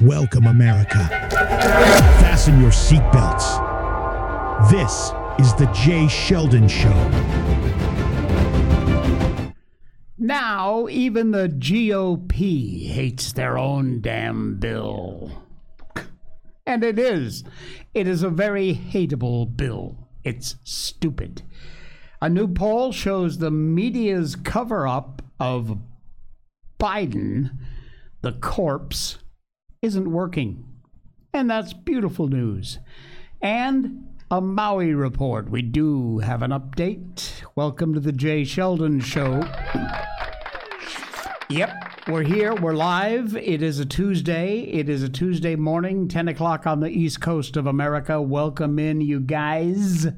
Welcome, America. Fasten your seatbelts. This is the Jay Sheldon Show. Now, even the GOP hates their own damn bill. And it is. It is a very hateable bill. It's stupid. A new poll shows the media's cover up of Biden, the corpse, isn't working. And that's beautiful news. And a Maui report. We do have an update. Welcome to the Jay Sheldon Show. Yep, we're here. We're live. It is a Tuesday. It is a Tuesday morning, 10 o'clock on the East Coast of America. Welcome in, you guys.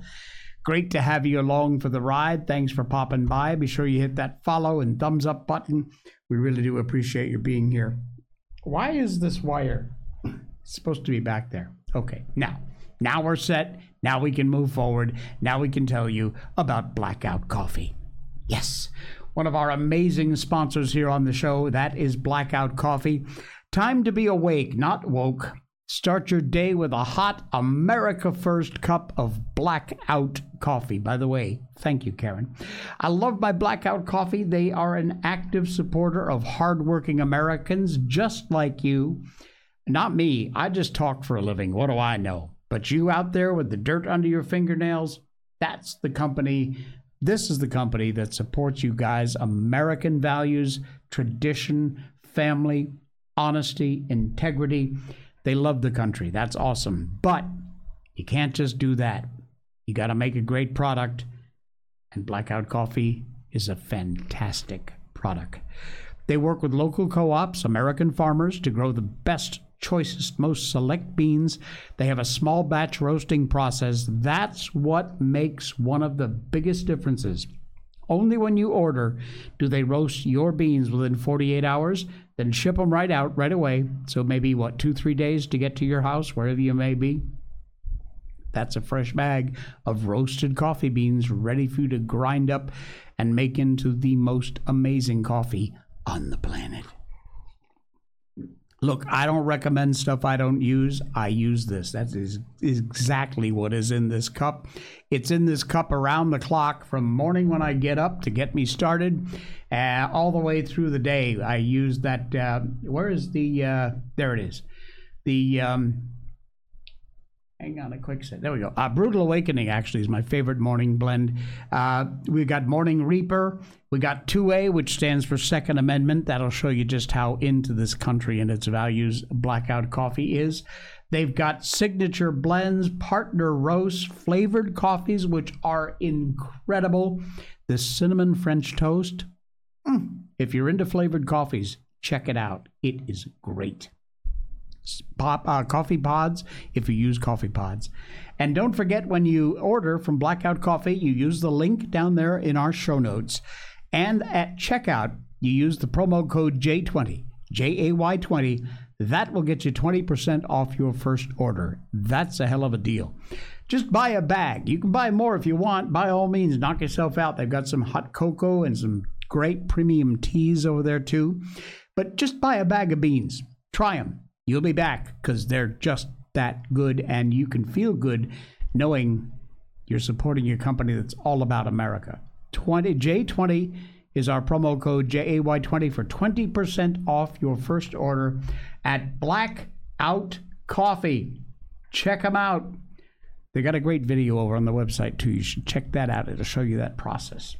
Great to have you along for the ride. Thanks for popping by. Be sure you hit that follow and thumbs up button. We really do appreciate your being here. Why is this wire supposed to be back there? Okay, now, now we're set. Now we can move forward. Now we can tell you about Blackout Coffee. Yes, one of our amazing sponsors here on the show. That is Blackout Coffee. Time to be awake, not woke. Start your day with a hot America First cup of Blackout coffee. By the way, thank you, Karen. I love my Blackout coffee. They are an active supporter of hardworking Americans just like you. Not me. I just talk for a living. What do I know? But you out there with the dirt under your fingernails, that's the company. This is the company that supports you guys. American values, tradition, family, honesty, integrity. They love the country. That's awesome. But you can't just do that. You got to make a great product. And Blackout Coffee is a fantastic product. They work with local co ops, American farmers, to grow the best, choicest, most select beans. They have a small batch roasting process. That's what makes one of the biggest differences. Only when you order do they roast your beans within 48 hours, then ship them right out right away. So maybe, what, two, three days to get to your house, wherever you may be? That's a fresh bag of roasted coffee beans ready for you to grind up and make into the most amazing coffee on the planet. Look, I don't recommend stuff I don't use. I use this. That is, exactly what is in this cup. It's in this cup around the clock from morning when I get up to get me started, uh, all the way through the day. I use that. Uh, where is the? Uh, there it is. The um, Hang on a quick second. There we go. Uh, Brutal Awakening actually is my favorite morning blend. Uh, we got Morning Reaper. We got 2A, which stands for Second Amendment. That'll show you just how into this country and its values Blackout Coffee is. They've got signature blends, partner roasts, flavored coffees, which are incredible. The cinnamon French toast. Mm, if you're into flavored coffees, check it out. It is great pop uh, coffee pods if you use coffee pods. And don't forget when you order from Blackout Coffee, you use the link down there in our show notes. And at checkout, you use the promo code J20, J A Y 20. That will get you 20% off your first order. That's a hell of a deal. Just buy a bag. You can buy more if you want. By all means, knock yourself out. They've got some hot cocoa and some great premium teas over there, too. But just buy a bag of beans. Try them You'll be back because they're just that good, and you can feel good knowing you're supporting a company that's all about America. 20 J20 is our promo code JAY20 for 20% off your first order at Blackout Coffee. Check them out. They got a great video over on the website too. You should check that out. It'll show you that process.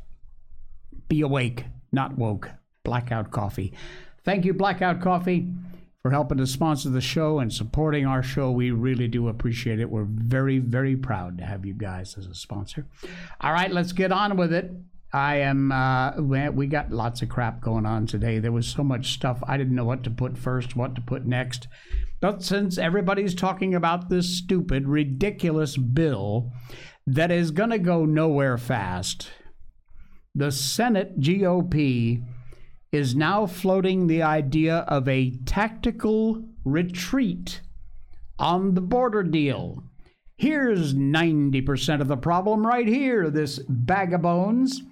Be awake, not woke. Blackout Coffee. Thank you, Blackout Coffee for helping to sponsor the show and supporting our show. We really do appreciate it. We're very, very proud to have you guys as a sponsor. All right, let's get on with it. I am, uh, we got lots of crap going on today. There was so much stuff. I didn't know what to put first, what to put next. But since everybody's talking about this stupid, ridiculous bill that is going to go nowhere fast, the Senate GOP is now floating the idea of a tactical retreat on the border deal. Here's 90% of the problem right here, this bag of bones.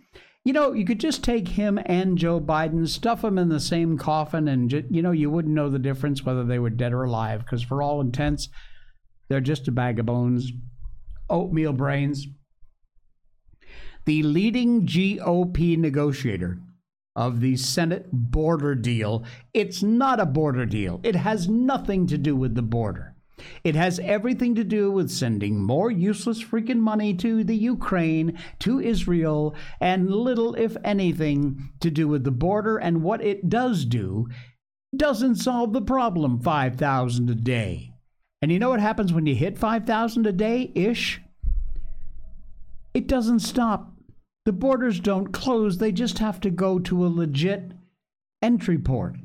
You know, you could just take him and Joe Biden, stuff them in the same coffin, and, ju- you know, you wouldn't know the difference whether they were dead or alive, because for all intents, they're just a bag of bones, oatmeal brains. The leading GOP negotiator of the Senate border deal, it's not a border deal. It has nothing to do with the border. It has everything to do with sending more useless freaking money to the Ukraine, to Israel, and little, if anything, to do with the border. And what it does do doesn't solve the problem 5,000 a day. And you know what happens when you hit 5,000 a day ish? It doesn't stop. The borders don't close, they just have to go to a legit entry port.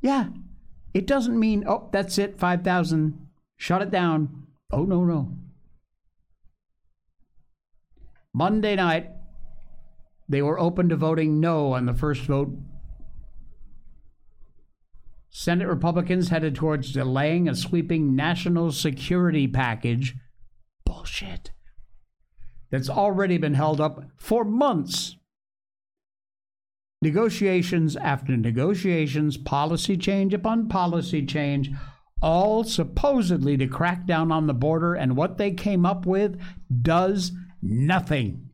Yeah, it doesn't mean, oh, that's it, 5,000, shut it down. Oh, no, no. Monday night, they were open to voting no on the first vote. Senate Republicans headed towards delaying a sweeping national security package. Bullshit. That's already been held up for months. Negotiations after negotiations, policy change upon policy change, all supposedly to crack down on the border, and what they came up with does nothing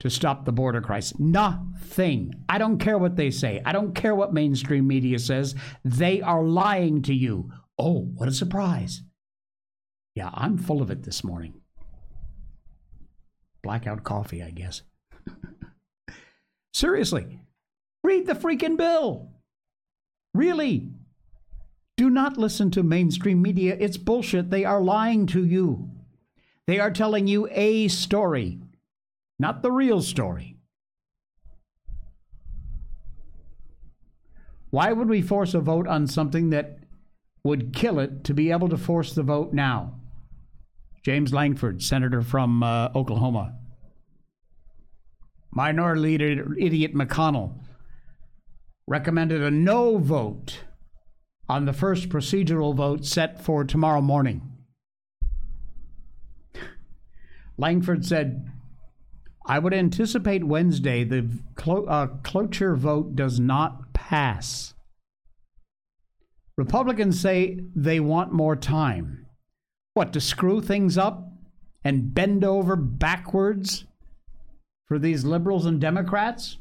to stop the border crisis. Nothing. I don't care what they say. I don't care what mainstream media says. They are lying to you. Oh, what a surprise. Yeah, I'm full of it this morning. Blackout coffee, I guess. Seriously, read the freaking bill. Really. Do not listen to mainstream media. It's bullshit. They are lying to you. They are telling you a story, not the real story. Why would we force a vote on something that would kill it to be able to force the vote now? James Lankford, senator from uh, Oklahoma. Minority Leader Idiot McConnell recommended a no vote on the first procedural vote set for tomorrow morning. Langford said, I would anticipate Wednesday the clo- uh, cloture vote does not pass. Republicans say they want more time. What, to screw things up and bend over backwards for these liberals and Democrats.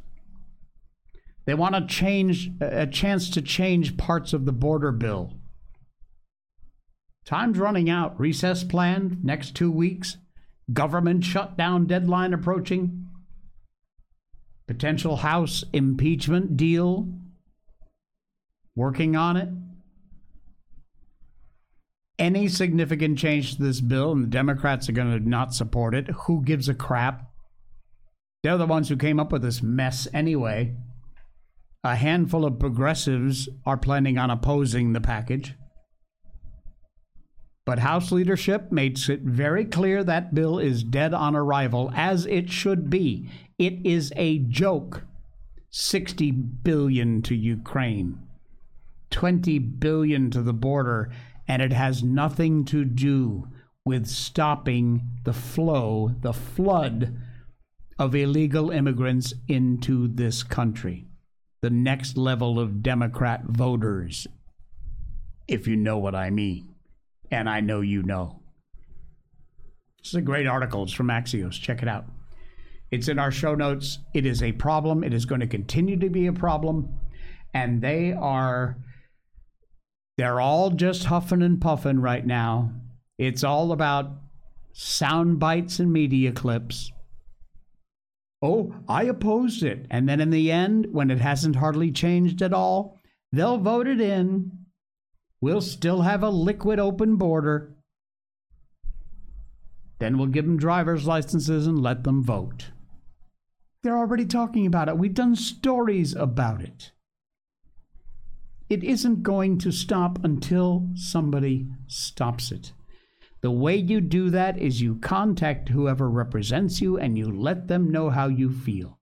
They want to change a chance to change parts of the border bill. Time's running out. Recess planned next two weeks. Government shutdown deadline approaching. Potential House impeachment deal. Working on it. Any significant change to this bill, and the Democrats are going to not support it. Who gives a crap? They're the ones who came up with this mess anyway. A handful of progressives are planning on opposing the package. But House leadership makes it very clear that bill is dead on arrival, as it should be. It is a joke. 60 billion to Ukraine, 20 billion to the border, and it has nothing to do with stopping the flow, the flood of illegal immigrants into this country. The next level of Democrat voters, if you know what I mean. And I know you know. This is a great article. It's from Axios. Check it out. It's in our show notes. It is a problem. It is going to continue to be a problem. And they are, they're all just huffing and puffing right now. It's all about sound bites and media clips oh, I opposed it. And then in the end, when it hasn't hardly changed at all, they'll vote it in. We'll still have a liquid open border. Then we'll give them driver's licenses and let them vote. They're already talking about it. We've done stories about it. It isn't going to stop until somebody stops it. The way you do that is you contact whoever represents you and you let them know how you feel.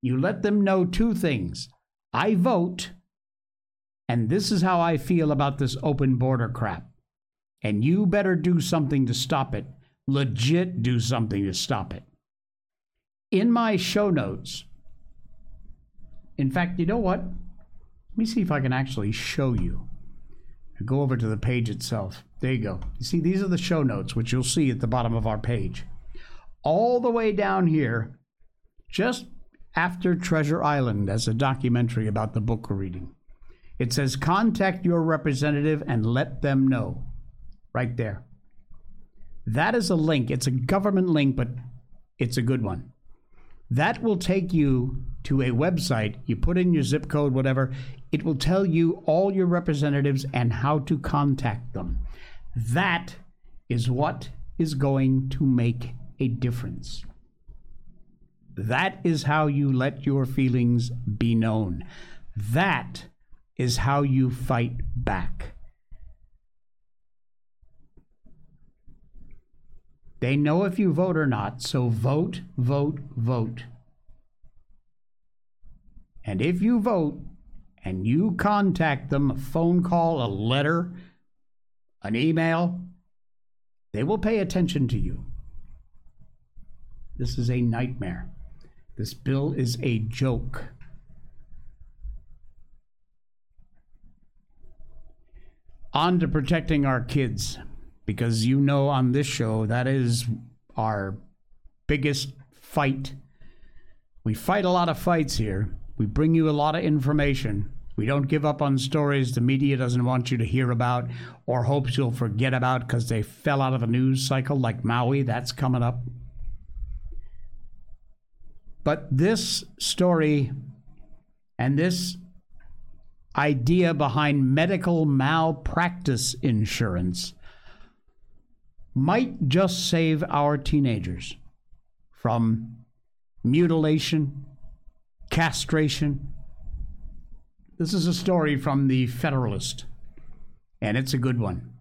You let them know two things I vote, and this is how I feel about this open border crap. And you better do something to stop it. Legit do something to stop it. in my show notes, in fact, you know what? Let me see if I can actually show you. Go over to the page itself. There you go. You see, these are the show notes, which you'll see at the bottom of our page. All the way down here, just after Treasure Island, as a documentary about the book we're reading. It says, contact your representative and let them know. Right there. That is a link. It's a government link, but it's a good one. That will take you to a website. You put in your zip code, whatever. It will tell you all your representatives and how to contact them. That is what is going to make a difference. That is how you let your feelings be known. That is how you fight back. They know if you vote or not, so vote, vote, vote. And if you vote and you contact them, a phone call, a letter, an email, they will pay attention to you. This is a nightmare. This bill is a joke. On to protecting our kids because you know on this show that is our biggest fight. We fight a lot of fights here. We bring you a lot of information. We don't give up on stories the media doesn't want you to hear about or hopes you'll forget about because they fell out of the news cycle, like Maui. That's coming up. But this story and this idea behind medical malpractice insurance might just save our teenagers from mutilation, castration. This is a story from the Federalist, and it's a good one.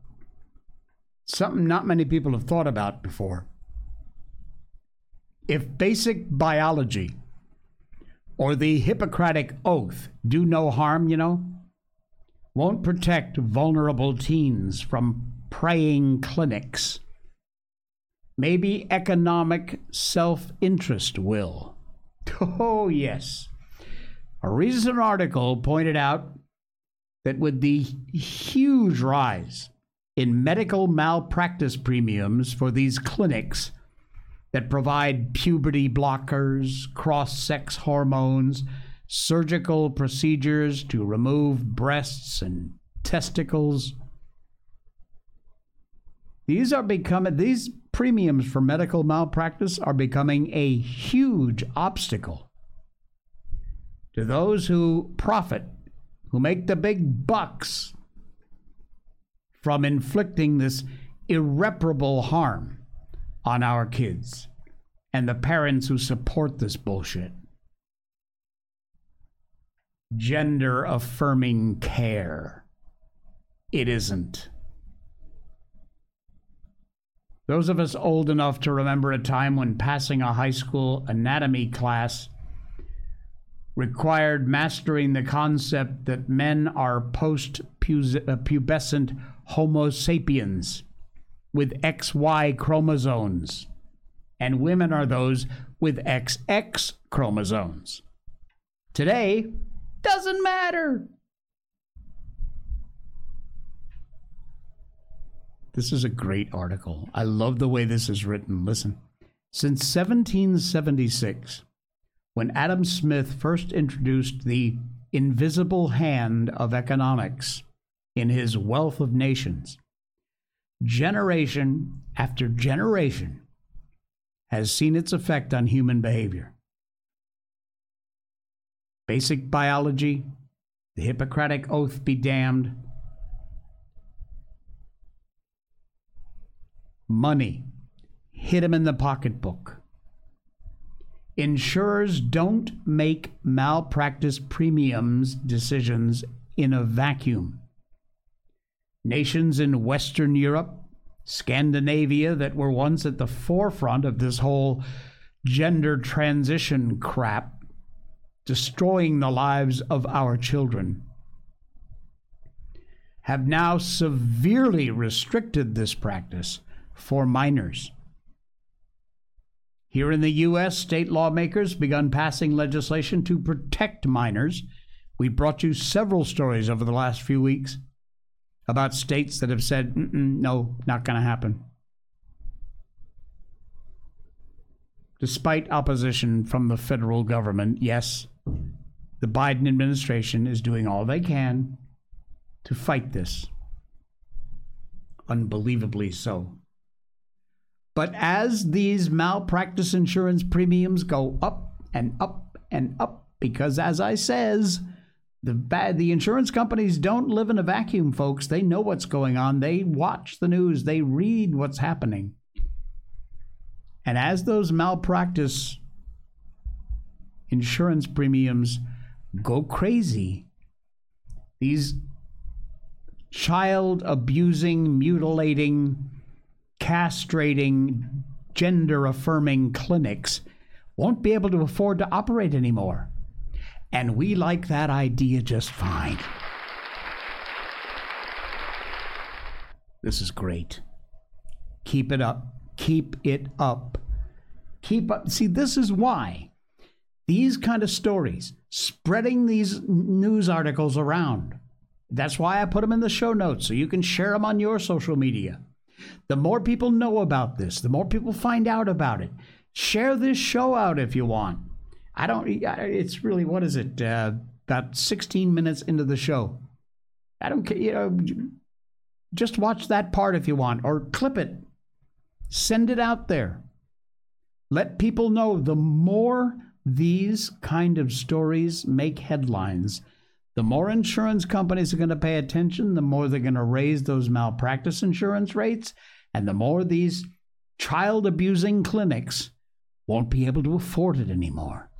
Something not many people have thought about before. If basic biology or the Hippocratic Oath do no harm, you know, won't protect vulnerable teens from preying clinics Maybe economic self interest will. Oh, yes. A recent article pointed out that with the huge rise in medical malpractice premiums for these clinics that provide puberty blockers, cross sex hormones, surgical procedures to remove breasts and testicles. These are becoming these premiums for medical malpractice are becoming a huge obstacle to those who profit, who make the big bucks from inflicting this irreparable harm on our kids and the parents who support this bullshit. Gender affirming care. It isn't. Those of us old enough to remember a time when passing a high school anatomy class required mastering the concept that men are post pubescent Homo sapiens with XY chromosomes, and women are those with XX chromosomes. Today, doesn't matter. This is a great article. I love the way this is written. Listen. Since 1776, when Adam Smith first introduced the invisible hand of economics in his Wealth of Nations, generation after generation has seen its effect on human behavior. Basic biology, the Hippocratic Oath be damned, money. Hit him in the pocketbook. Insurers don't make malpractice premiums decisions in a vacuum. Nations in Western Europe, Scandinavia, that were once at the forefront of this whole gender transition crap, destroying the lives of our children, have now severely restricted this practice for minors. Here in the U.S., state lawmakers begun passing legislation to protect minors. We brought you several stories over the last few weeks about states that have said, no, not going to happen. Despite opposition from the federal government, yes, the Biden administration is doing all they can to fight this. Unbelievably so. But as these malpractice insurance premiums go up and up and up, because as I says, the bad the insurance companies don't live in a vacuum, folks. They know what's going on. They watch the news. They read what's happening. And as those malpractice insurance premiums go crazy, these child abusing, mutilating, castrating, gender affirming clinics won't be able to afford to operate anymore. And we like that idea just fine. This is great. Keep it up. Keep it up. Keep up. See, this is why these kind of stories, spreading these news articles around, that's why I put them in the show notes so you can share them on your social media. The more people know about this, the more people find out about it. Share this show out if you want. I don't, it's really, what is it? Uh, about 16 minutes into the show. I don't care, you know, just watch that part if you want or clip it Send it out there. Let people know the more these kind of stories make headlines, the more insurance companies are going to pay attention, the more they're going to raise those malpractice insurance rates, and the more these child abusing clinics won't be able to afford it anymore.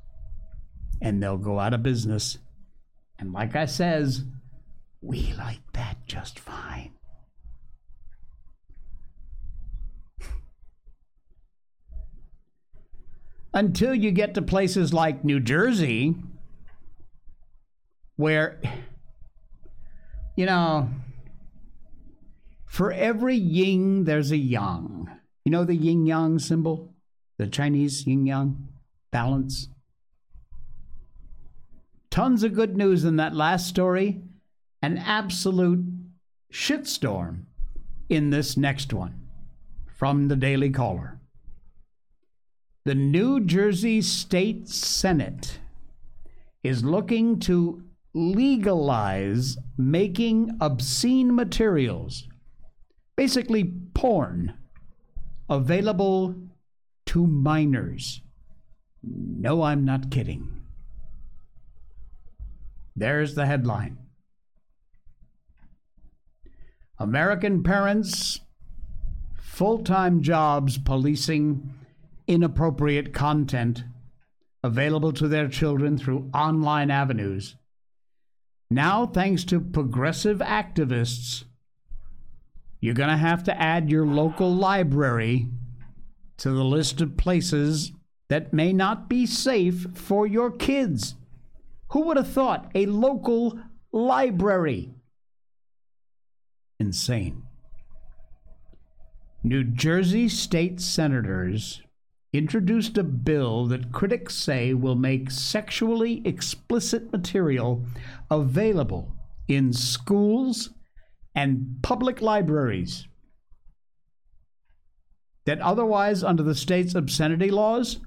And they'll go out of business. And like I says, we like that just fine. until you get to places like New Jersey, where, you know, for every yin, there's a yang. You know the yin yang symbol? The Chinese yin yang balance? Tons of good news in that last story, an absolute shitstorm in this next one from the Daily Caller. The New Jersey State Senate is looking to legalize making obscene materials, basically porn, available to minors. No, I'm not kidding. There's the headline. American parents, full time jobs policing inappropriate content available to their children through online avenues. Now, thanks to progressive activists, you're going to have to add your local library to the list of places that may not be safe for your kids. Who would have thought a local library? Insane. New Jersey state senators introduced a bill that critics say will make sexually explicit material available in schools and public libraries that otherwise, under the state's obscenity laws,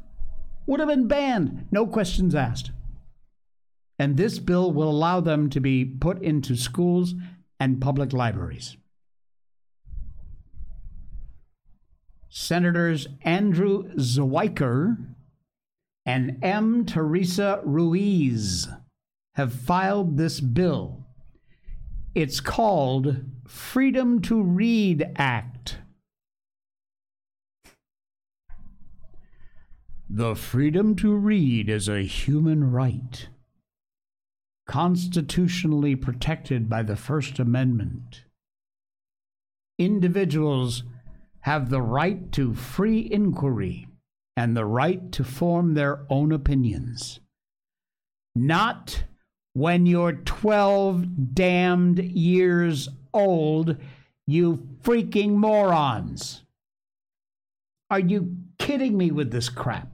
would have been banned, no questions asked. And this bill will allow them to be put into schools and public libraries. Senators Andrew Zwicker and M. Teresa Ruiz have filed this bill. It's called Freedom to Read Act. The freedom to read is a human right, constitutionally protected by the First Amendment. Individuals have the right to free inquiry and the right to form their own opinions. Not when you're 12 damned years old, you freaking morons. Are you kidding me with this crap?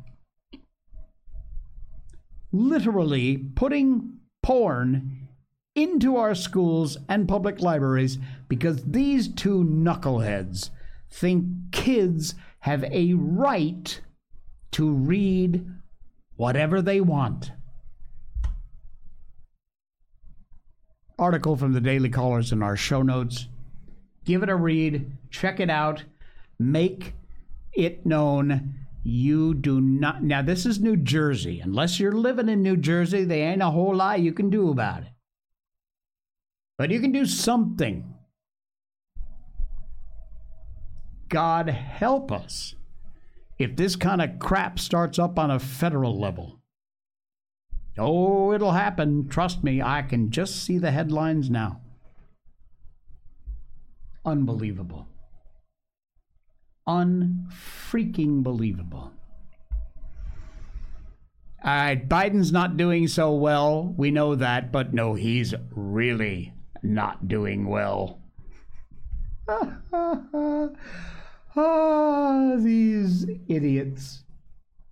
Literally putting porn into our schools and public libraries because these two knuckleheads think kids have a right to read whatever they want. Article from the Daily Callers in our show notes. Give it a read, check it out, make it known you do not. Now, this is New Jersey. Unless you're living in New Jersey, there ain't a whole lot you can do about it. But you can do something. God help us if this kind of crap starts up on a federal level. Oh, it'll happen. Trust me, I can just see the headlines now. Unbelievable. Unfreaking believable. All right, Biden's not doing so well. We know that, but no, he's really not doing well. Ah, these idiots.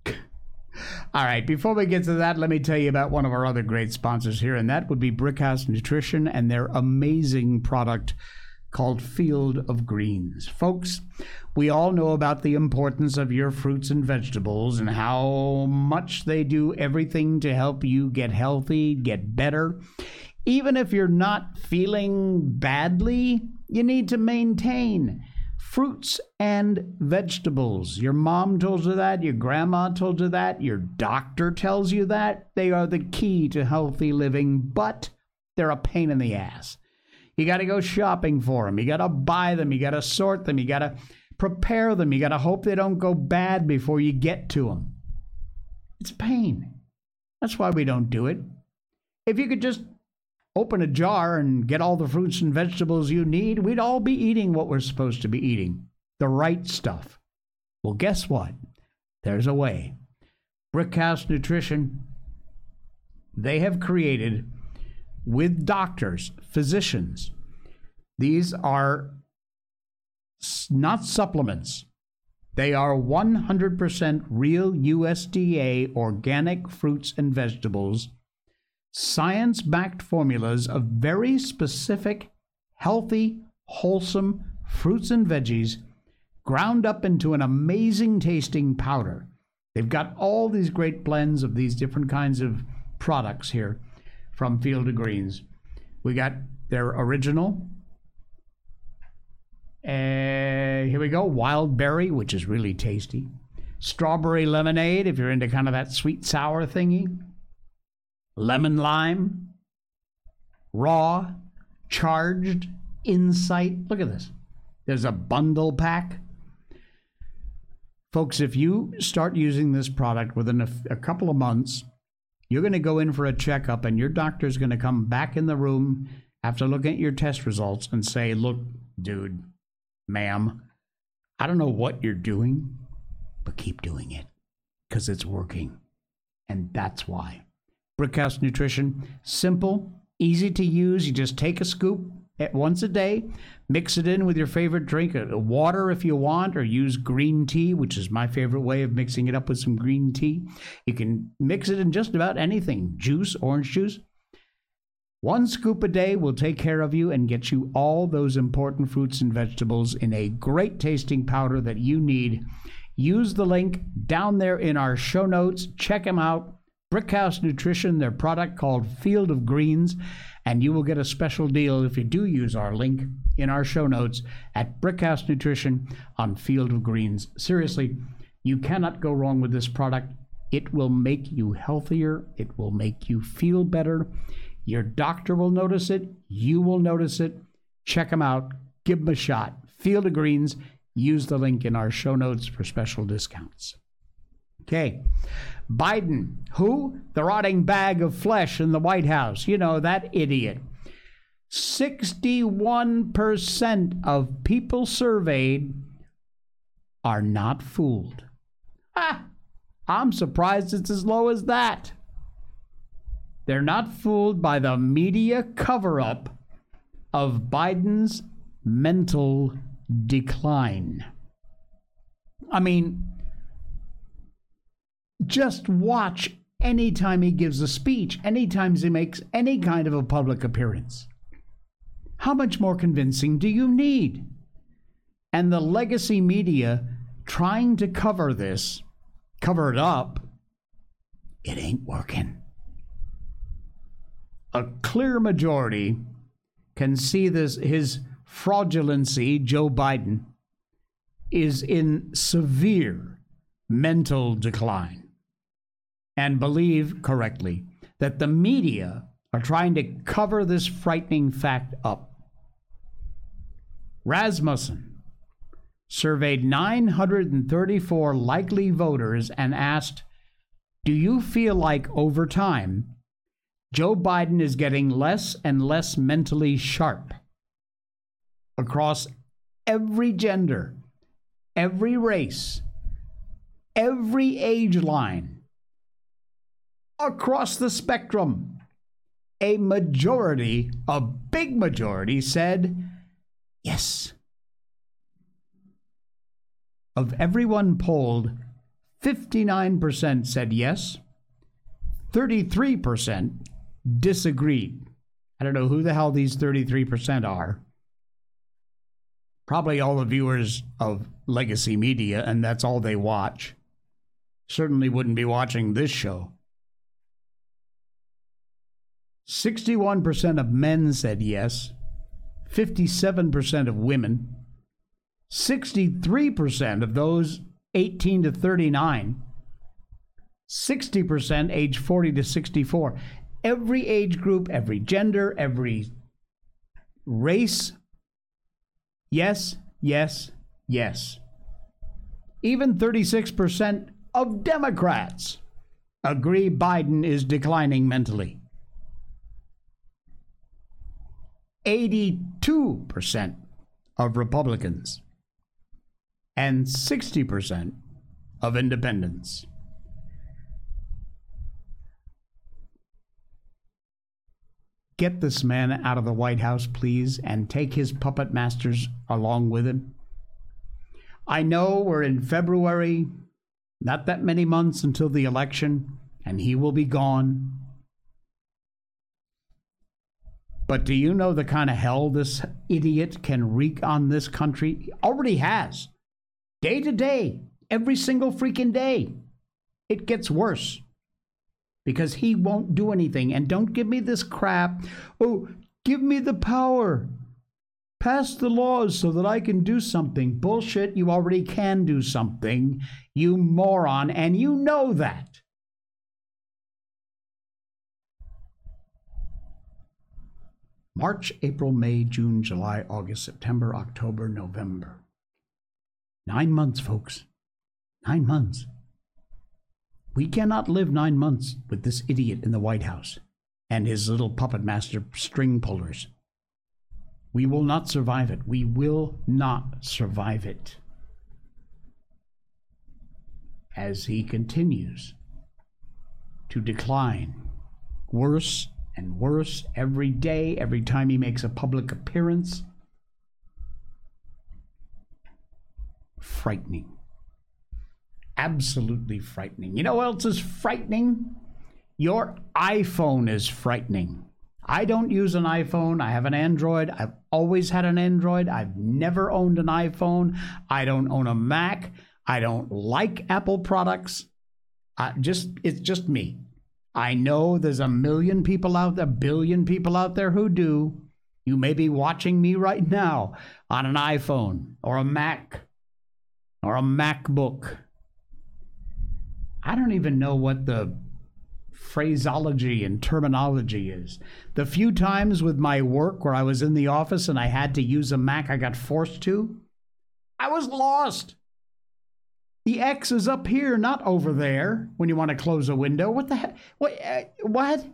All right, before we get to that, let me tell you about one of our other great sponsors here, and that would be Brickhouse Nutrition and their amazing product called Field of Greens. Folks, we all know about the importance of your fruits and vegetables and how much they do everything to help you get healthy, get better. Even if you're not feeling badly, you need to maintain fruits and vegetables. Your mom told you that, your grandma told you that, your doctor tells you that. They are the key to healthy living, but they're a pain in the ass. You got to go shopping for them. You got to buy them. You got to sort them. You got to prepare them. You got to hope they don't go bad before you get to them. It's pain. That's why we don't do it. If you could just open a jar and get all the fruits and vegetables you need, we'd all be eating what we're supposed to be eating the right stuff. Well, guess what? There's a way. Brickhouse Nutrition, they have created with doctors, physicians. These are not supplements. They are 100% real USDA organic fruits and vegetables science backed formulas of very specific, healthy, wholesome fruits and veggies ground up into an amazing tasting powder. They've got all these great blends of these different kinds of products here from Field of Greens. We got their original. Uh, here we go. Wild berry, which is really tasty. Strawberry lemonade, if you're into kind of that sweet sour thingy lemon lime, raw, charged, insight. Look at this. There's a bundle pack. Folks, if you start using this product within a, a couple of months, you're going to go in for a checkup, and your doctor's going to come back in the room after looking at your test results and say, Look, dude, ma'am, I don't know what you're doing, but keep doing it because it's working. And that's why. Brickhouse Nutrition. Simple, easy to use. You just take a scoop at once a day, mix it in with your favorite drink, water if you want, or use green tea, which is my favorite way of mixing it up with some green tea. You can mix it in just about anything juice, orange juice. One scoop a day will take care of you and get you all those important fruits and vegetables in a great tasting powder that you need. Use the link down there in our show notes. Check them out. Brickhouse Nutrition, their product called Field of Greens, and you will get a special deal if you do use our link in our show notes at Brickhouse Nutrition on Field of Greens. Seriously, you cannot go wrong with this product. It will make you healthier, it will make you feel better. Your doctor will notice it, you will notice it. Check them out, give them a shot. Field of Greens, use the link in our show notes for special discounts. Okay. Biden, who? The rotting bag of flesh in the White House. You know, that idiot. 61% of people surveyed are not fooled. Ah, I'm surprised it's as low as that. They're not fooled by the media cover up of Biden's mental decline. I mean, just watch anytime he gives a speech, anytime he makes any kind of a public appearance. How much more convincing do you need? And the legacy media trying to cover this, cover it up, it ain't working. A clear majority can see this his fraudulency, Joe Biden, is in severe mental decline and believe correctly that the media are trying to cover this frightening fact up. Rasmussen surveyed 934 likely voters and asked, Do you feel like over time Joe Biden is getting less and less mentally sharp across every gender, every race, every age line, across the spectrum. A majority, a big majority, said yes. Of everyone polled, 59% said yes, 33% disagreed. I don't know who the hell these 33% are. Probably all the viewers of legacy media, and that's all they watch. Certainly wouldn't be watching this show. 61% of men said yes, 57% of women, 63% of those 18 to 39, 60% age 40 to 64 every age group, every gender, every race. Yes, yes, yes. Even 36% of Democrats agree Biden is declining mentally. 82% of Republicans and 60% of independents. Get this man out of the White House, please, and take his puppet masters along with him. I know we're in February, not that many months until the election, and he will be gone. But do you know the kind of hell this idiot can wreak on this country? He already has. Day to day, every single freaking day. It gets worse because he won't do anything. And don't give me this crap. Oh, give me the power. Pass the laws so that I can do something. Bullshit, you already can do something, you moron, and you know that. March, April, May, June, July, August, September, October, November. Nine months, folks. Nine months. We cannot live nine months with this idiot in the White House and his little puppet master string pullers. We will not survive it. We will not survive it. As he continues to decline worse and worse every day, every time he makes a public appearance. Frightening absolutely frightening. You know what else is frightening? Your iPhone is frightening. I don't use an iPhone. I have an Android. I've always had an Android. I've never owned an iPhone. I don't own a Mac. I don't like Apple products. Just it's just me. I know there's a million people out there, a billion people out there who do. You may be watching me right now on an iPhone or a Mac or a MacBook I don't even know what the phraseology and terminology is. The few times with my work where I was in the office and I had to use a Mac, I got forced to, I was lost. The X is up here, not over there when you want to close a window. What the heck? What? Uh, what?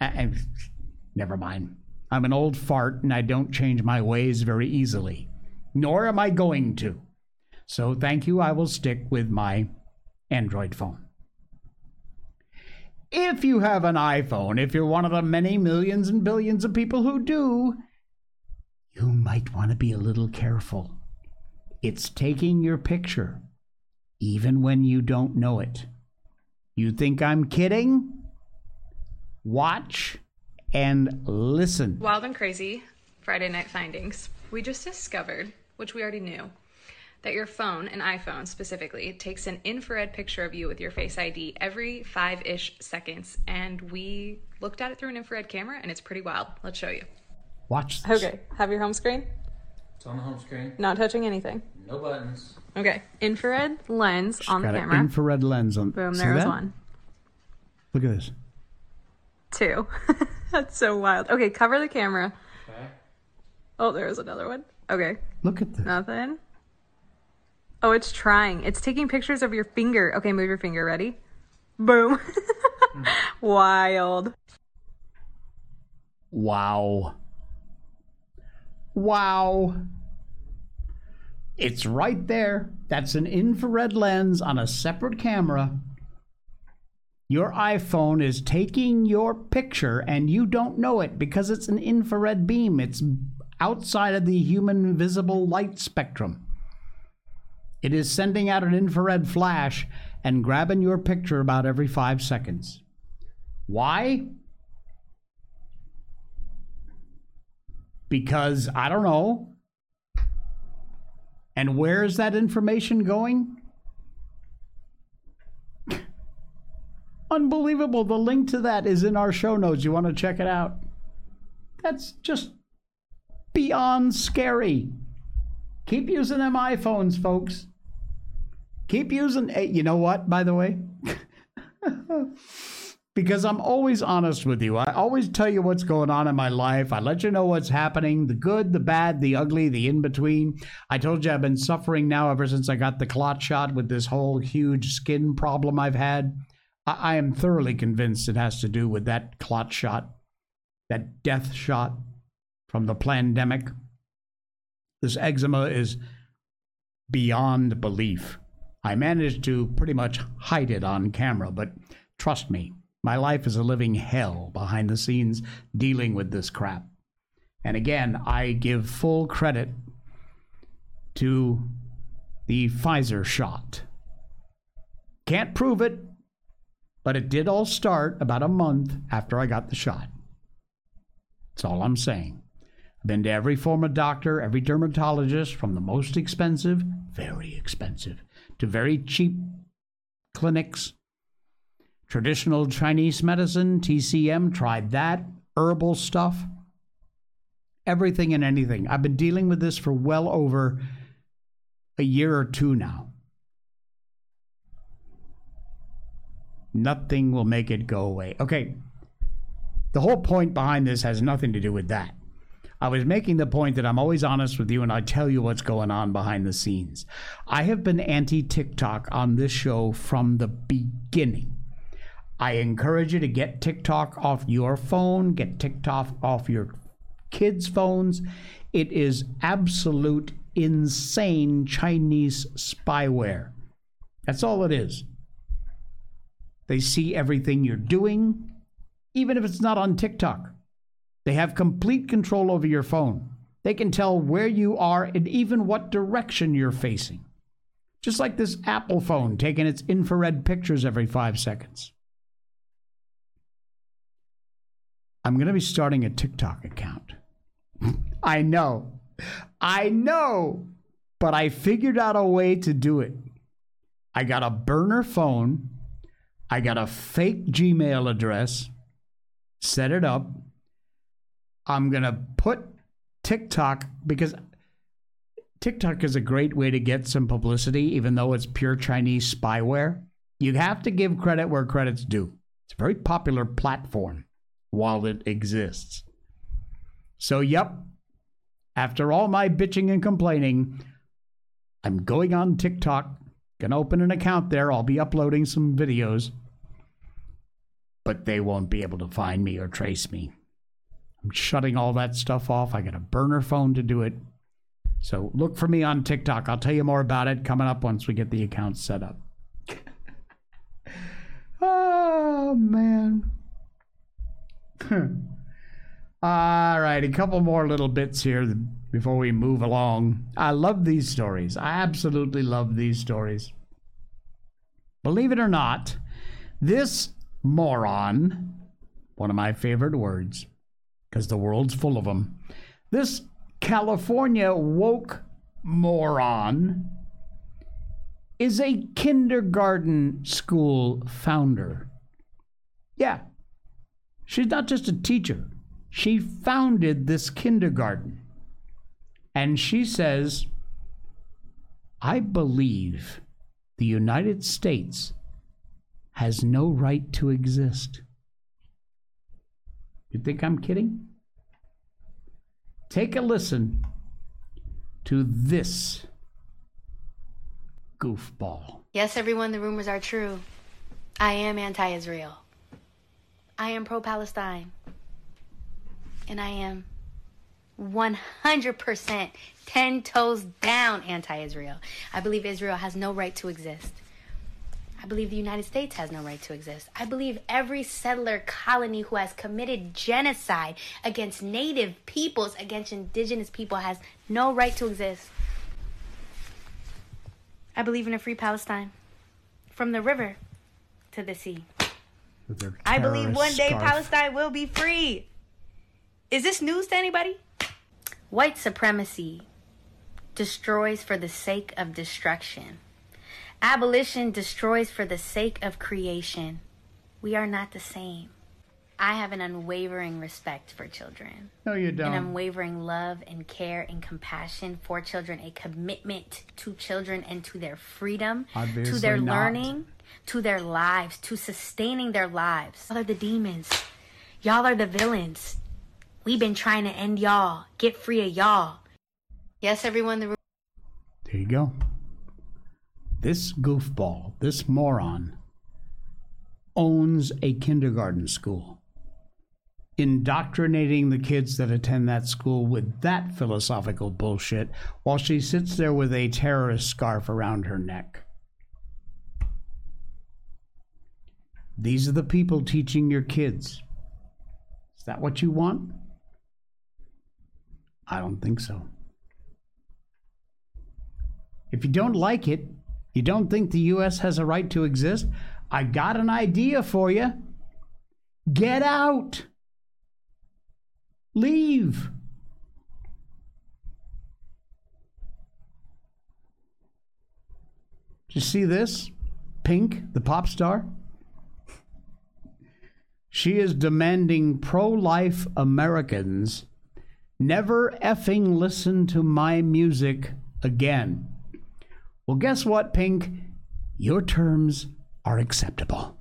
I, never mind. I'm an old fart and I don't change my ways very easily, nor am I going to. So thank you. I will stick with my Android phone. If you have an iPhone, if you're one of the many millions and billions of people who do, you might want to be a little careful. It's taking your picture, even when you don't know it. You think I'm kidding? Watch and listen. Wild and crazy Friday night findings. We just discovered, which we already knew, that your phone, an iPhone specifically, takes an infrared picture of you with your Face ID every five ish seconds. And we looked at it through an infrared camera, and it's pretty wild. Let's show you. Watch this. Okay, have your home screen. It's on the home screen. Not touching anything. No buttons. Okay, infrared lens on the Got an camera. infrared lens on. Boom, See there was that? one. Look at this. Two. That's so wild. Okay, cover the camera. Okay. Oh, there was another one. Okay, Look at this. nothing. Oh, it's trying. It's taking pictures of your finger. Okay, move your finger. Ready? Boom. Wild. Wow. Wow. It's right there. That's an infrared lens on a separate camera. Your iPhone is taking your picture and you don't know it because it's an infrared beam. It's outside of the human visible light spectrum. It is sending out an infrared flash and grabbing your picture about every five seconds. Why? Because I don't know. And where is that information going? Unbelievable. The link to that is in our show notes. You want to check it out? That's just beyond scary. Keep using them iPhones, folks. Keep using. eh, You know what, by the way? because I'm always honest with you. I always tell you what's going on in my life. I let you know what's happening the good, the bad, the ugly, the in between. I told you I've been suffering now ever since I got the clot shot with this whole huge skin problem I've had. I, I am thoroughly convinced it has to do with that clot shot, that death shot from the pandemic. This eczema is beyond belief. I managed to pretty much hide it on camera, but trust me, my life is a living hell behind the scenes dealing with this crap. And again, I give full credit to the Pfizer shot. Can't prove it, but it did all start about a month after I got the shot. That's all I'm saying. I've been to every form of doctor, every dermatologist, from the most expensive, very expensive, to very cheap clinics. Traditional Chinese medicine, TCM, tried that, herbal stuff, everything and anything. I've been dealing with this for well over a year or two now. Nothing will make it go away. Okay, the whole point behind this has nothing to do with that. I was making the point that I'm always honest with you and I tell you what's going on behind the scenes. I have been anti TikTok on this show from the beginning. I encourage you to get TikTok off your phone, get TikTok off your kids' phones. It is absolute insane Chinese spyware. That's all it is. They see everything you're doing, even if it's not on TikTok. They have complete control over your phone. They can tell where you are and even what direction you're facing. Just like this Apple phone taking its infrared pictures every five seconds. I'm going to be starting a TikTok account. I know. I know. But I figured out a way to do it. I got a burner phone. I got a fake Gmail address. Set it up. I'm going to put TikTok because TikTok is a great way to get some publicity, even though it's pure Chinese spyware. You have to give credit where credit's due. It's a very popular platform while it exists. So, yep, after all my bitching and complaining, I'm going on TikTok, gonna open an account there. I'll be uploading some videos, but they won't be able to find me or trace me. I'm shutting all that stuff off. I got a burner phone to do it. So look for me on TikTok. I'll tell you more about it coming up once we get the account set up. oh, man. Hmm. All right, a couple more little bits here. Before we move along. I love these stories. I absolutely love these stories. Believe it or not, this moron, one of my favorite words, because the world's full of them, this California woke moron is a kindergarten school founder. Yeah, she's not just a teacher, she founded this kindergarten. And she says, I believe the United States has no right to exist. You think I'm kidding? Take a listen to this goofball. Yes, everyone, the rumors are true. I am anti Israel. I am pro Palestine. And I am 100% 10 toes down anti Israel. I believe Israel has no right to exist. I believe the United States has no right to exist. I believe every settler colony who has committed genocide against native peoples, against indigenous people, has no right to exist. I believe in a free Palestine from the river to the sea. With their I believe one day scarf. Palestine will be free. Is this news to anybody? White supremacy destroys for the sake of destruction. Abolition destroys for the sake of creation. We are not the same. I have an unwavering respect for children, No, you don't. An unwavering love and care and compassion for children, a commitment to children and to their freedom, to their not. learning, to their lives, to sustaining their lives. Y'all are the demons. Y'all are the villains. We've been trying to end y'all, get free of y'all. Yes, everyone, the There you go. This goofball, this moron, owns a kindergarten school, indoctrinating the kids that attend that school with that philosophical bullshit while she sits there with a terrorist scarf around her neck. These are the people teaching your kids. Is that what you want? I don't think so. If you don't like it, you don't think the U.S. has a right to exist, I got an idea for you. Get out. Leave. Did you see this? Pink, the pop star? She is demanding pro life Americans never effing listen to my music again. Well, guess what, Pink? Your terms are acceptable.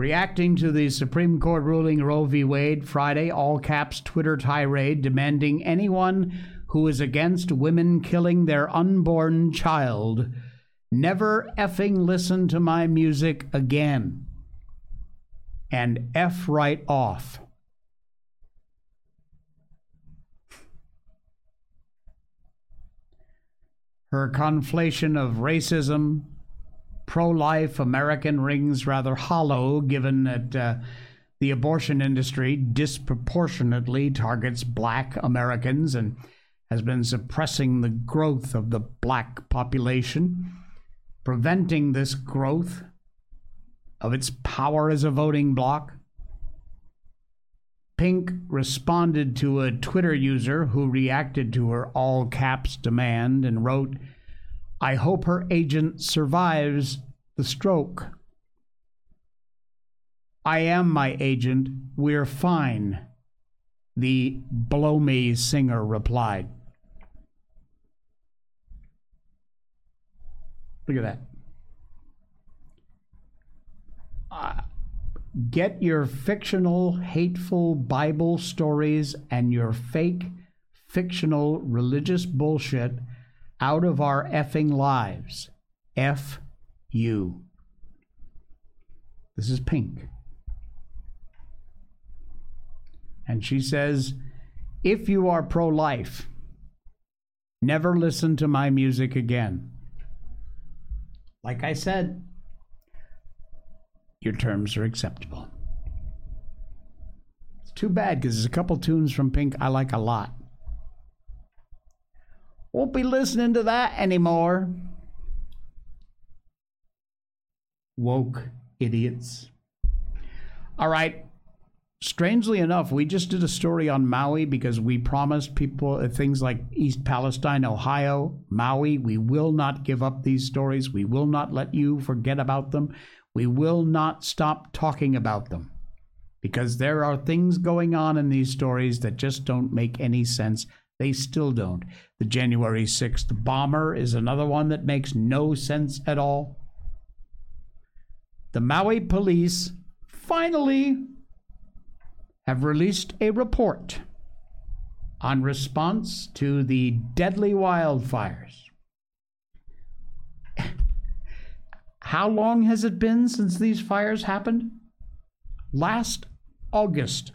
Reacting to the Supreme Court ruling Roe v. Wade Friday, all caps Twitter tirade demanding anyone who is against women killing their unborn child never effing listen to my music again. And F right off. Her conflation of racism, pro life American rings rather hollow, given that uh, the abortion industry disproportionately targets black Americans and has been suppressing the growth of the black population, preventing this growth of its power as a voting bloc. Pink responded to a Twitter user who reacted to her all caps demand and wrote, I hope her agent survives the stroke. I am my agent. We're fine. The Blow Me singer replied. Look at that. Uh, get your fictional, hateful Bible stories and your fake, fictional religious bullshit out of our effing lives. F you. This is Pink. And she says, if you are pro life, never listen to my music again. Like I said, your terms are acceptable. It's Too bad because there's a couple tunes from Pink I like a lot. Won't be listening to that anymore. Woke idiots. All right. Strangely enough, we just did a story on Maui because we promised people things like East Palestine, Ohio, Maui. We will not give up these stories. We will not let you forget about them. We will not stop talking about them because there are things going on in these stories that just don't make any sense. They still don't. The January 6th bomber is another one that makes no sense at all. The Maui police finally have released a report on response to the deadly wildfires. How long has it been since these fires happened? Last August,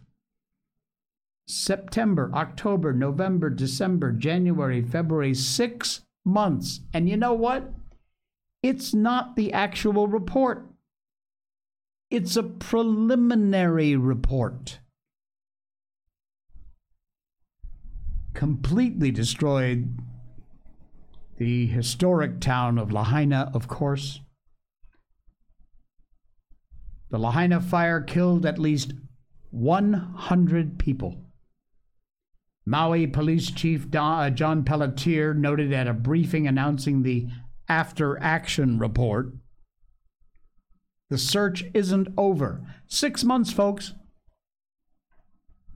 September, October, November, December, January, February, six months. And you know what? It's not the actual report, it's a preliminary report. Completely destroyed the historic town of Lahaina, of course. The Lahaina fire killed at least 100 people. Maui Police Chief uh, John Pelletier noted at a briefing announcing the after action report the search isn't over. Six months, folks.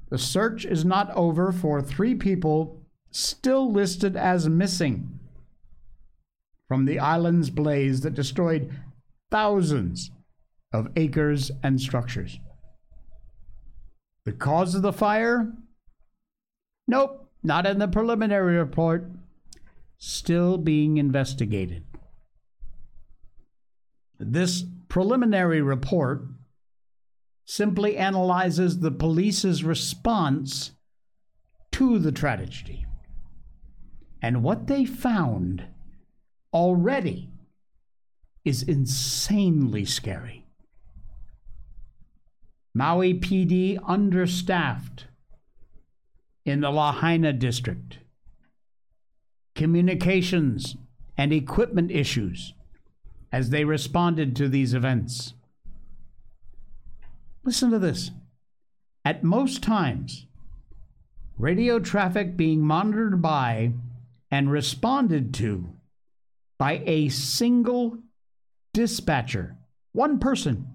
The search is not over for three people still listed as missing from the island's blaze that destroyed thousands of acres and structures. The cause of the fire? Nope, not in the preliminary report. Still being investigated. This preliminary report simply analyzes the police's response to the tragedy. And what they found already is insanely scary. Maui PD understaffed in the Lahaina district. Communications and equipment issues as they responded to these events. Listen to this. At most times, radio traffic being monitored by and responded to by a single dispatcher, one person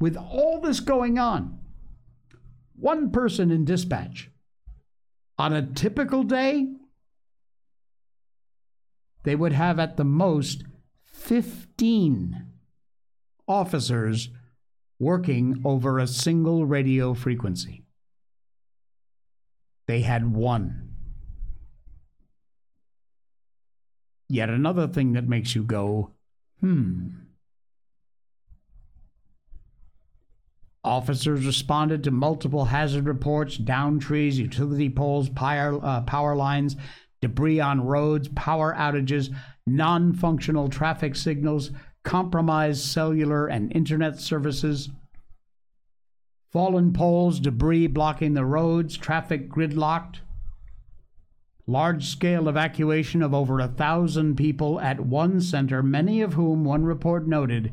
with all this going on, one person in dispatch, on a typical day, they would have at the most 15 officers working over a single radio frequency. They had one. Yet another thing that makes you go, hmm. Officers responded to multiple hazard reports, down trees, utility poles, power, uh, power lines, debris on roads, power outages, non functional traffic signals, compromised cellular and internet services, fallen poles, debris blocking the roads, traffic gridlocked, large scale evacuation of over a thousand people at one center, many of whom, one report noted,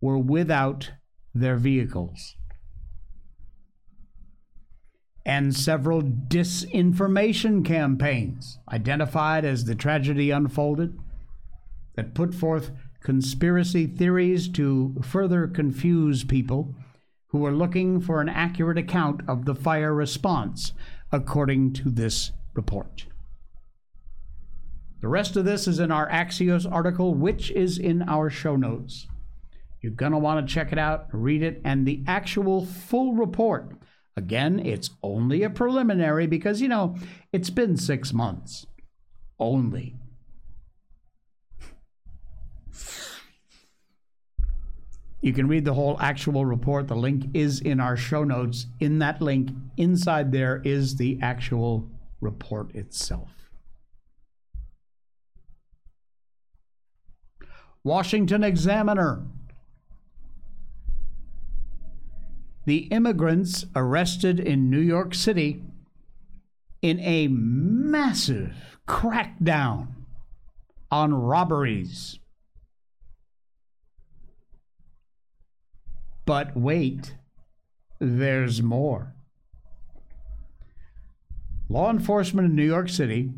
were without their vehicles and several disinformation campaigns identified as the tragedy unfolded that put forth conspiracy theories to further confuse people who were looking for an accurate account of the fire response, according to this report. The rest of this is in our Axios article, which is in our show notes. You're going to want to check it out, read it, and the actual full report Again, it's only a preliminary because, you know, it's been six months. Only. You can read the whole actual report. The link is in our show notes. In that link, inside there is the actual report itself. Washington Examiner the immigrants arrested in New York City in a massive crackdown on robberies. But wait, there's more. Law enforcement in New York City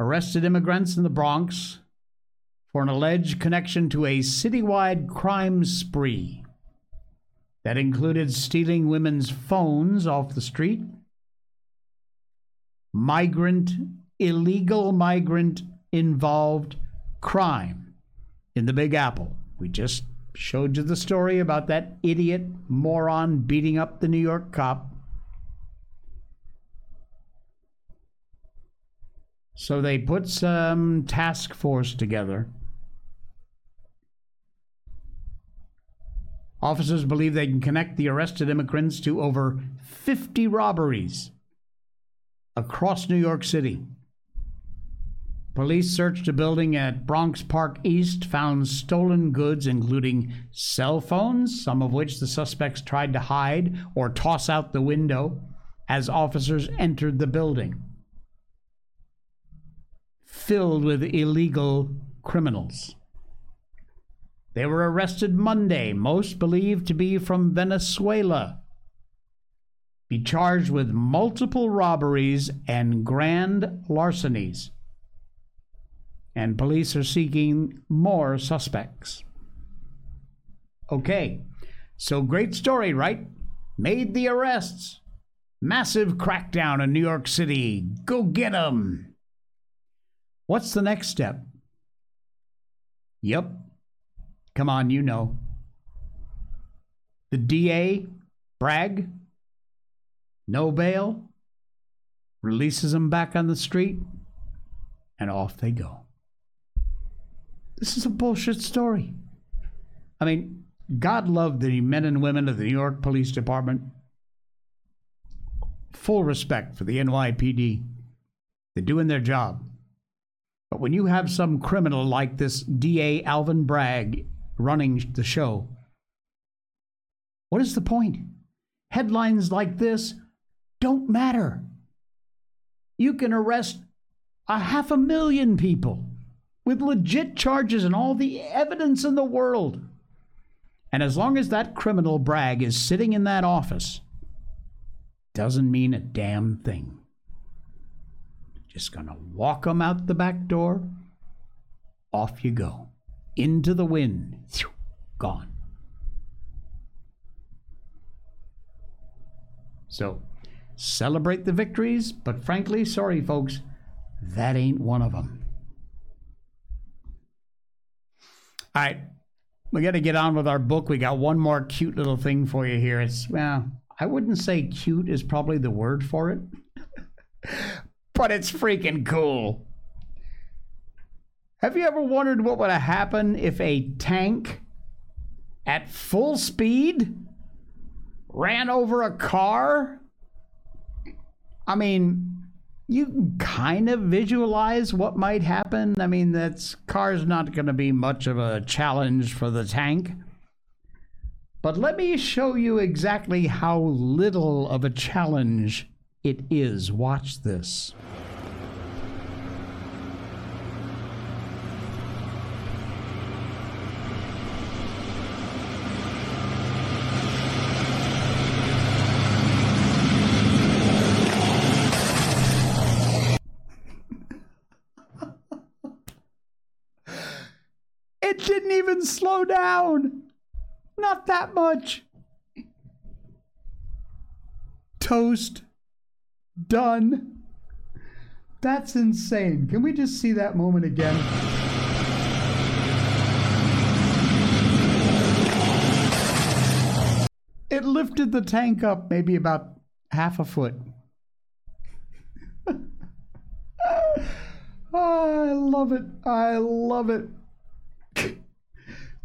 arrested immigrants in the Bronx for an alleged connection to a citywide crime spree that included stealing women's phones off the street, migrant, illegal migrant involved crime in the Big Apple. We just showed you the story about that idiot moron beating up the New York cop. So they put some task force together. Officers believe they can connect the arrested immigrants to over 50 robberies across New York City. Police searched a building at Bronx Park East, found stolen goods, including cell phones, some of which the suspects tried to hide or toss out the window as officers entered the building, filled with illegal criminals. They were arrested Monday, most believed to be from Venezuela. Be charged with multiple robberies and grand larcenies. And police are seeking more suspects. Okay, so great story, right? Made the arrests. Massive crackdown in New York City. Go get 'em. What's the next step? Yep, Come on, you know. The DA, Bragg, no bail, releases them back on the street, and off they go. This is a bullshit story. I mean, God love the men and women of the New York Police Department. Full respect for the NYPD. They're doing their job. But when you have some criminal like this DA Alvin Bragg running the show. What is the point? Headlines like this don't matter. You can arrest a half a million people with legit charges and all the evidence in the world. And as long as that criminal Bragg is sitting in that office, doesn't mean a damn thing. Just gonna walk them out the back door, off you go into the wind. Gone. So, celebrate the victories, but frankly, sorry, folks, that ain't one of them. All right, we got to get on with our book. We got one more cute little thing for you here. It's, well, I wouldn't say cute is probably the word for it, but it's freaking cool. Have you ever wondered what would have happened if a tank at full speed ran over a car? I mean, you can kind of visualize what might happen. I mean, that's car's not going to be much of a challenge for the tank. But let me show you exactly how little of a challenge it is. Watch this. It didn't even slow down. Not that much. Toast. Done. That's insane. Can we just see that moment again? It lifted the tank up maybe about half a foot. oh, I love it. I love it.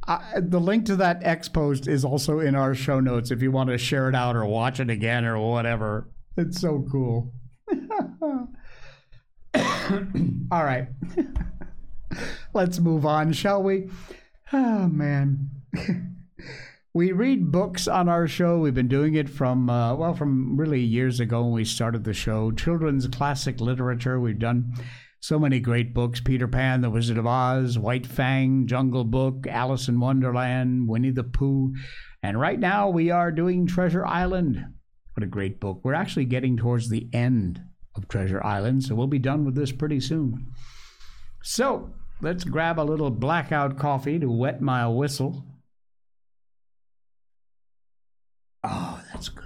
I, the link to that X post is also in our show notes if you want to share it out or watch it again or whatever. It's so cool. All right. Let's move on, shall we? Oh, man. We read books on our show. We've been doing it from, uh, well, from really years ago when we started the show. Children's classic literature. We've done so many great books Peter Pan, The Wizard of Oz, White Fang, Jungle Book, Alice in Wonderland, Winnie the Pooh. And right now we are doing Treasure Island. What a great book. We're actually getting towards the end of Treasure Island, so we'll be done with this pretty soon. So let's grab a little blackout coffee to wet my whistle. Oh, that's good.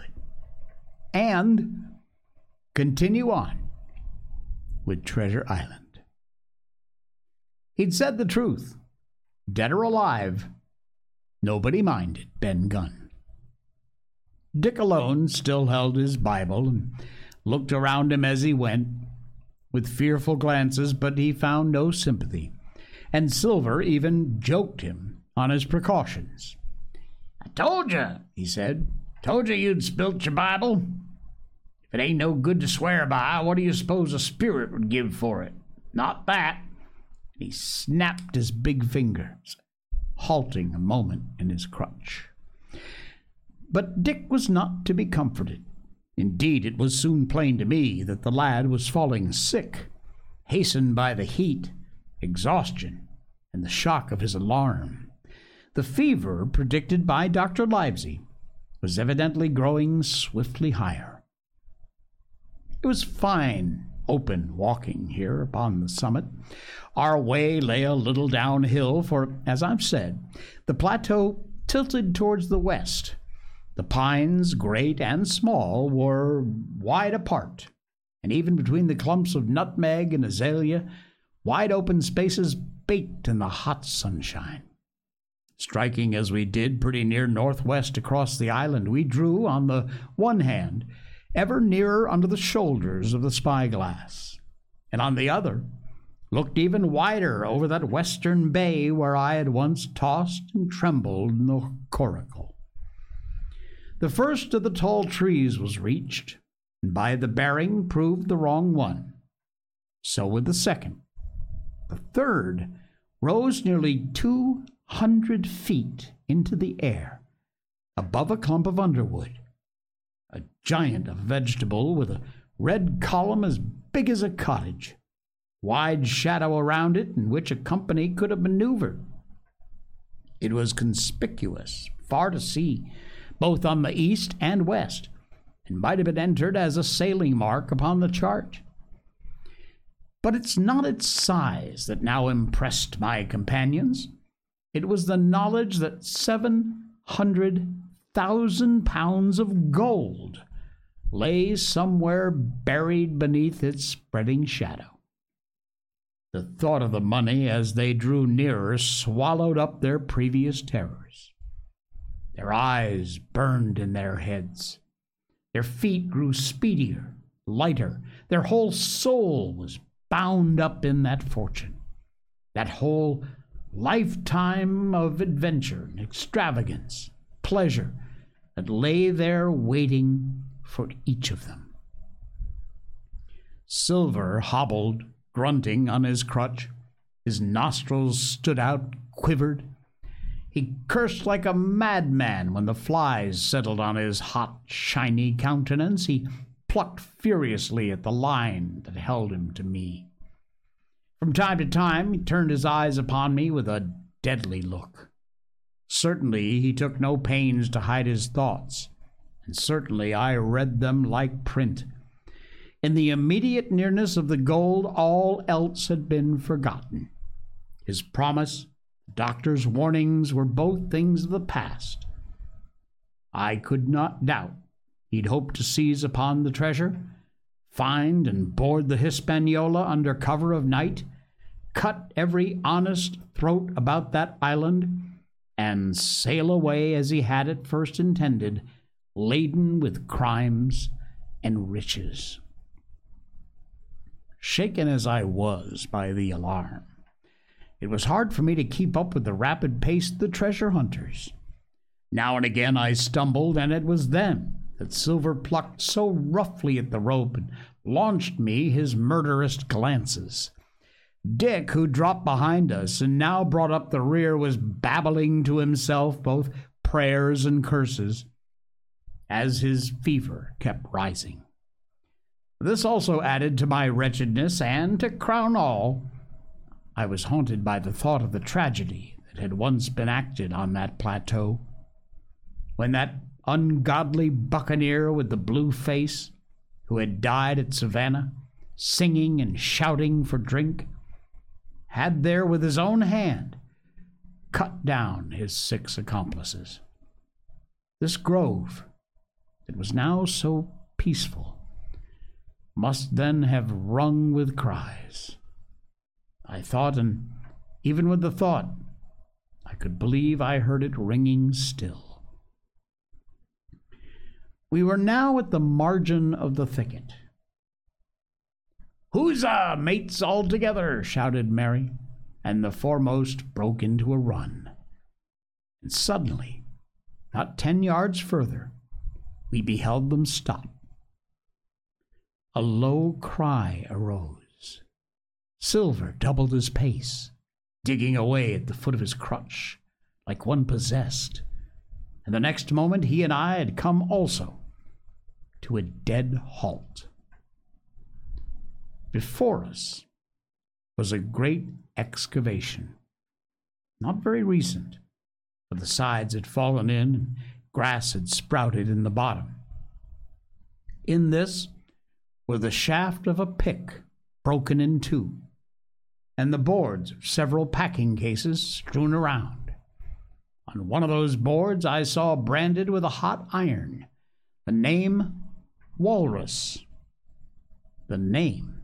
And continue on with Treasure Island. He'd said the truth. Dead or alive, nobody minded Ben Gunn. Dick alone still held his Bible and looked around him as he went with fearful glances, but he found no sympathy, and Silver even joked him on his precautions. I told you, he said. Told you you'd spilt your Bible. If it ain't no good to swear by, what do you suppose a spirit would give for it? Not that. And he snapped his big fingers, halting a moment in his crutch. But Dick was not to be comforted. Indeed, it was soon plain to me that the lad was falling sick, hastened by the heat, exhaustion, and the shock of his alarm. The fever predicted by Dr. Livesey was evidently growing swiftly higher. It was fine, open walking here upon the summit. Our way lay a little downhill, for, as I've said, the plateau tilted towards the west. The pines, great and small, were wide apart, and even between the clumps of nutmeg and azalea, wide open spaces baked in the hot sunshine. Striking as we did pretty near northwest across the island, we drew, on the one hand, ever nearer under the shoulders of the spyglass, and on the other, looked even wider over that western bay where I had once tossed and trembled in the coracle. The first of the tall trees was reached, and by the bearing proved the wrong one. So with the second. The third rose nearly two hundred feet into the air, above a clump of underwood. Giant of vegetable with a red column as big as a cottage, wide shadow around it in which a company could have maneuvered. It was conspicuous, far to see, both on the east and west, and might have been entered as a sailing mark upon the chart. But it's not its size that now impressed my companions. It was the knowledge that 700,000 pounds of gold lay somewhere buried beneath its spreading shadow. The thought of the money as they drew nearer swallowed up their previous terrors. Their eyes burned in their heads. Their feet grew speedier, lighter. Their whole soul was bound up in that fortune. That whole lifetime of adventure and extravagance, pleasure that lay there waiting for each of them. Silver hobbled, grunting on his crutch. His nostrils stood out, quivered. He cursed like a madman when the flies settled on his hot, shiny countenance. He plucked furiously at the line that held him to me. From time to time, he turned his eyes upon me with a deadly look. Certainly, he took no pains to hide his thoughts, and certainly I read them like print. In the immediate nearness of the gold, all else had been forgotten. His promise, the doctor's warnings were both things of the past. I could not doubt he'd hoped to seize upon the treasure, find and board the Hispaniola under cover of night, cut every honest throat about that island, and sail away as he had at first intended, laden with crimes and riches. Shaken as I was by the alarm, it was hard for me to keep up with the rapid pace of the treasure hunters. Now and again I stumbled, and it was then that Silver plucked so roughly at the rope and launched me his murderous glances. Dick, who dropped behind us and now brought up the rear, was babbling to himself, both prayers and curses as his fever kept rising. This also added to my wretchedness, and to crown all, I was haunted by the thought of the tragedy that had once been acted on that plateau. When that ungodly buccaneer with the blue face, who had died at Savannah, singing and shouting for drink, had there with his own hand cut down his six accomplices. This grove, that was now so peaceful, must then have rung with cries. I thought, and even with the thought, I could believe I heard it ringing still. We were now at the margin of the thicket. Huzza, mates all together, shouted Merry, and the foremost broke into a run. And suddenly, not ten yards further, we beheld them stop. A low cry arose. Silver doubled his pace, digging away at the foot of his crutch, like one possessed. And the next moment he and I had come also to a dead halt. Before us was a great excavation, not very recent, for the sides had fallen in grass had sprouted in the bottom. In this were the shaft of a pick broken in two, and the boards of several packing cases strewn around. On one of those boards I saw branded with a hot iron the name Walrus, the name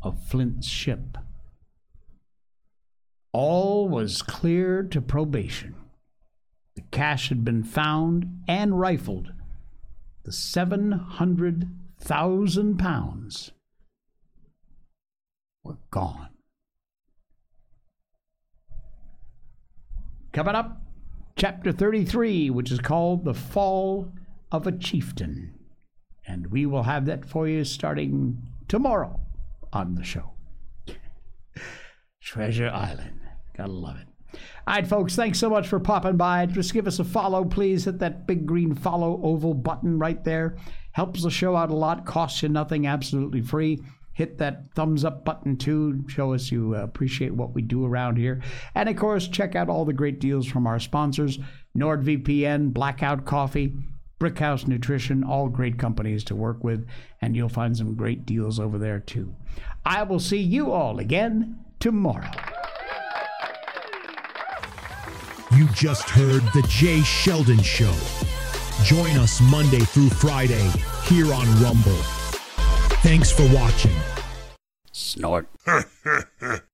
of Flint's ship. All was clear to probation. The cache had been found and rifled. The seven hundred thousand pounds were gone. Coming up, chapter 33, which is called The Fall of a Chieftain. And we will have that for you starting tomorrow on the show. Treasure Island. Gotta love it. All right, folks, thanks so much for popping by. Just give us a follow, please. Hit that big green follow oval button right there. Helps the show out a lot, costs you nothing, absolutely free. Hit that thumbs up button too. Show us you uh, appreciate what we do around here. And of course, check out all the great deals from our sponsors NordVPN, Blackout Coffee, Brickhouse Nutrition, all great companies to work with. And you'll find some great deals over there too. I will see you all again tomorrow. You just heard The Jay Sheldon Show. Join us Monday through Friday here on Rumble. Thanks for watching. Snort.